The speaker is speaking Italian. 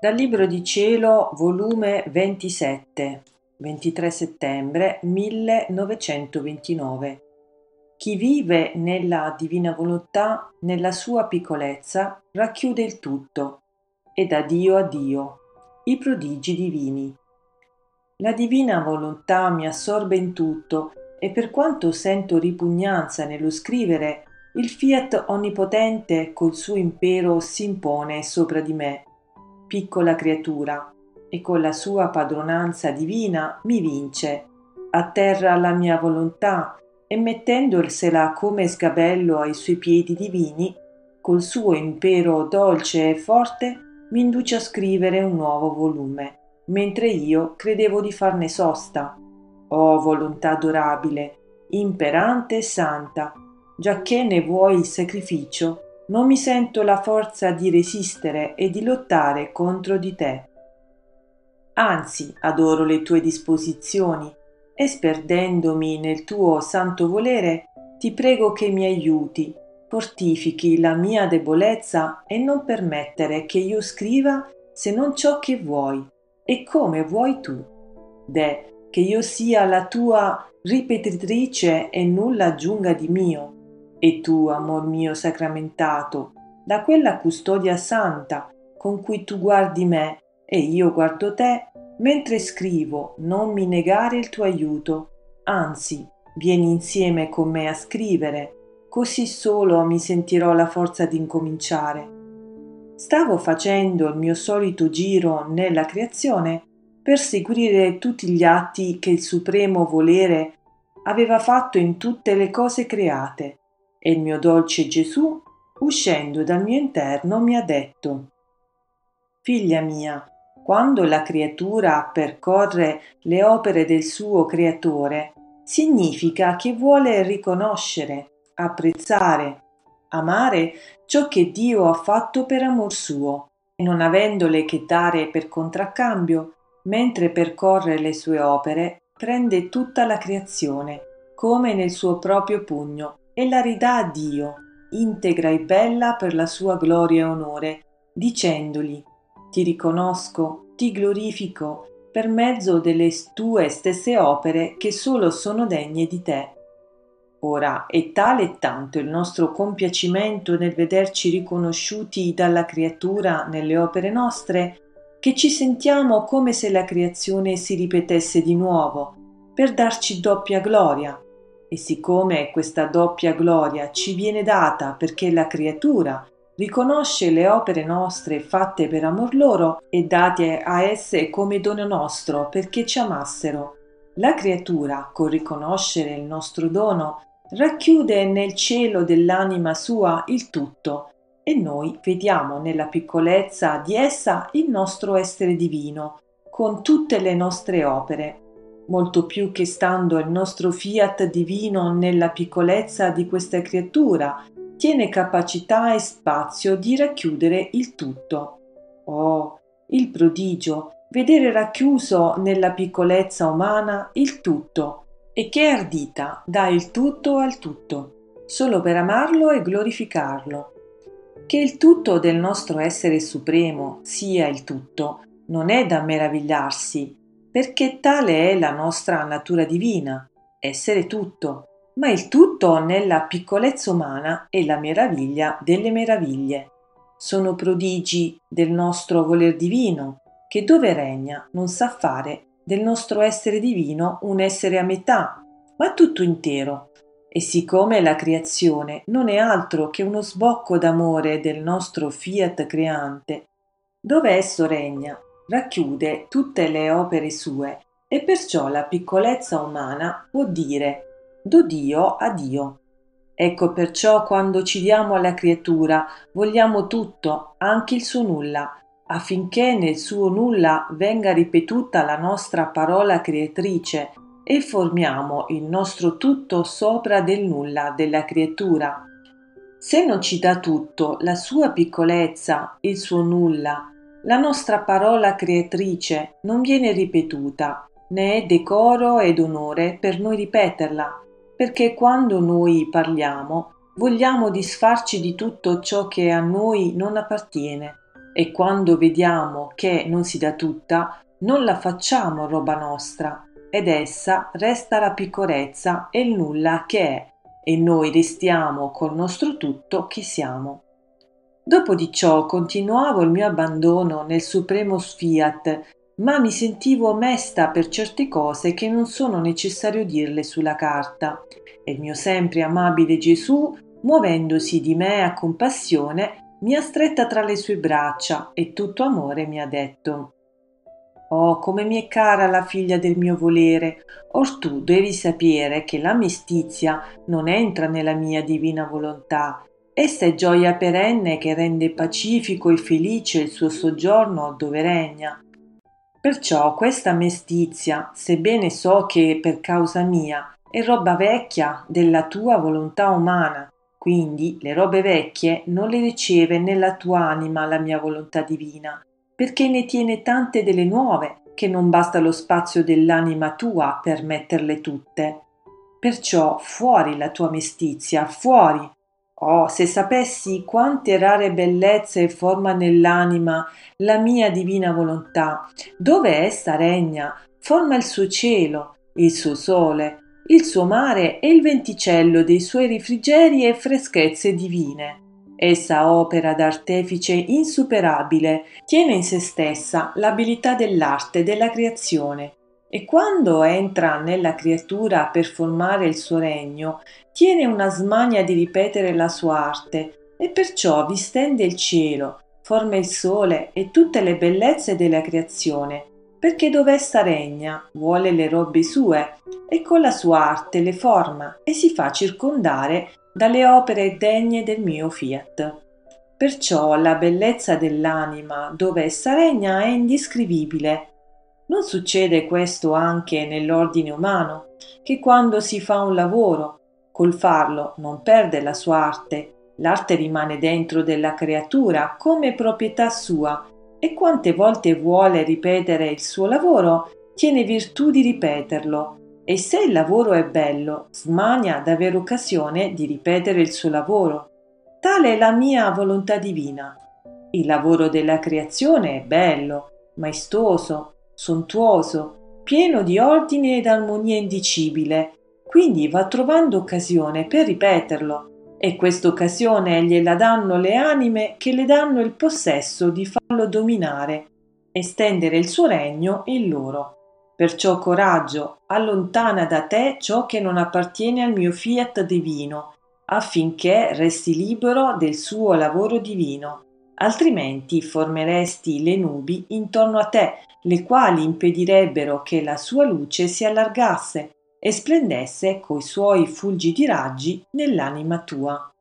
Dal Libro di Cielo, volume 27, 23 settembre 1929. Chi vive nella divina volontà, nella sua piccolezza, racchiude il tutto, e da Dio a Dio, i prodigi divini. La divina volontà mi assorbe in tutto e per quanto sento ripugnanza nello scrivere, il fiat onnipotente col suo impero si impone sopra di me piccola creatura, e con la sua padronanza divina mi vince, atterra la mia volontà e mettendosela come sgabello ai suoi piedi divini, col suo impero dolce e forte, mi induce a scrivere un nuovo volume, mentre io credevo di farne sosta. Oh volontà adorabile, imperante e santa, giacché ne vuoi il sacrificio, non mi sento la forza di resistere e di lottare contro di te. Anzi, adoro le tue disposizioni e sperdendomi nel tuo santo volere, ti prego che mi aiuti, fortifichi la mia debolezza e non permettere che io scriva se non ciò che vuoi e come vuoi tu. De, che io sia la tua ripetitrice e nulla aggiunga di mio e tu, amor mio sacramentato, da quella custodia santa con cui tu guardi me e io guardo te, mentre scrivo, non mi negare il tuo aiuto, anzi, vieni insieme con me a scrivere, così solo mi sentirò la forza di incominciare. Stavo facendo il mio solito giro nella creazione per seguire tutti gli atti che il supremo volere aveva fatto in tutte le cose create e il mio dolce Gesù, uscendo dal mio interno, mi ha detto Figlia mia, quando la creatura percorre le opere del suo creatore, significa che vuole riconoscere, apprezzare, amare ciò che Dio ha fatto per amor suo, e non avendole che dare per contraccambio, mentre percorre le sue opere, prende tutta la creazione, come nel suo proprio pugno, e la ridà a Dio, integra e bella per la sua gloria e onore, dicendogli Ti riconosco, ti glorifico per mezzo delle tue stesse opere che solo sono degne di te. Ora è tale e tanto il nostro compiacimento nel vederci riconosciuti dalla creatura nelle opere nostre, che ci sentiamo come se la creazione si ripetesse di nuovo, per darci doppia gloria, e siccome questa doppia gloria ci viene data perché la creatura riconosce le opere nostre fatte per amor loro e date a esse come dono nostro perché ci amassero, la creatura, col riconoscere il nostro dono, racchiude nel cielo dell'anima sua il tutto e noi vediamo nella piccolezza di essa il nostro essere divino, con tutte le nostre opere molto più che stando il nostro fiat divino nella piccolezza di questa creatura, tiene capacità e spazio di racchiudere il tutto. Oh, il prodigio, vedere racchiuso nella piccolezza umana il tutto, e che ardita dà il tutto al tutto, solo per amarlo e glorificarlo. Che il tutto del nostro essere supremo sia il tutto, non è da meravigliarsi, perché tale è la nostra natura divina, essere tutto, ma il tutto nella piccolezza umana è la meraviglia delle meraviglie. Sono prodigi del nostro voler divino, che dove regna non sa fare del nostro essere divino un essere a metà, ma tutto intero. E siccome la creazione non è altro che uno sbocco d'amore del nostro fiat creante, dove esso regna racchiude tutte le opere sue e perciò la piccolezza umana può dire do Dio a Dio. Ecco perciò quando ci diamo alla creatura vogliamo tutto, anche il suo nulla, affinché nel suo nulla venga ripetuta la nostra parola creatrice e formiamo il nostro tutto sopra del nulla della creatura. Se non ci dà tutto, la sua piccolezza, il suo nulla, la nostra parola creatrice non viene ripetuta, né è decoro ed onore per noi ripeterla, perché quando noi parliamo vogliamo disfarci di tutto ciò che a noi non appartiene e quando vediamo che non si dà tutta, non la facciamo roba nostra, ed essa resta la piccolezza e il nulla che è, e noi restiamo col nostro tutto che siamo. Dopo di ciò continuavo il mio abbandono nel supremo sfiat, ma mi sentivo mesta per certe cose che non sono necessario dirle sulla carta, e il mio sempre amabile Gesù, muovendosi di me a compassione, mi ha stretta tra le sue braccia e tutto amore mi ha detto Oh, come mi è cara la figlia del mio volere, or tu devi sapere che la mestizia non entra nella mia divina volontà. Essa è gioia perenne che rende pacifico e felice il suo soggiorno dove regna. Perciò questa mestizia, sebbene so che per causa mia è roba vecchia della tua volontà umana, quindi le robe vecchie non le riceve nella tua anima la mia volontà divina, perché ne tiene tante delle nuove che non basta lo spazio dell'anima tua per metterle tutte. Perciò fuori la tua mestizia, fuori. Oh, se sapessi quante rare bellezze forma nell'anima la mia divina volontà, dove essa regna, forma il suo cielo, il suo sole, il suo mare e il venticello dei suoi rifrigeri e freschezze divine. Essa opera d'artefice insuperabile, tiene in se stessa l'abilità dell'arte della creazione e quando entra nella creatura per formare il suo regno, tiene una smania di ripetere la sua arte e perciò vi stende il cielo, forma il sole e tutte le bellezze della creazione, perché dov'essa regna vuole le robe sue e con la sua arte le forma e si fa circondare dalle opere degne del mio fiat. Perciò la bellezza dell'anima dove essa regna è indescrivibile. Non succede questo anche nell'ordine umano, che quando si fa un lavoro, col farlo non perde la sua arte, l'arte rimane dentro della creatura come proprietà sua e quante volte vuole ripetere il suo lavoro, tiene virtù di ripeterlo e se il lavoro è bello, smania d'avere occasione di ripetere il suo lavoro. Tale è la mia volontà divina. Il lavoro della creazione è bello, maestoso, sontuoso, pieno di ordine ed armonia indicibile, quindi va trovando occasione per ripeterlo, e questa occasione gliela danno le anime che le danno il possesso di farlo dominare, estendere il suo regno in loro. Perciò coraggio, allontana da te ciò che non appartiene al mio fiat divino, affinché resti libero del suo lavoro divino, altrimenti formeresti le nubi intorno a te, le quali impedirebbero che la sua luce si allargasse e splendesse coi suoi fulgidi raggi nell'anima tua.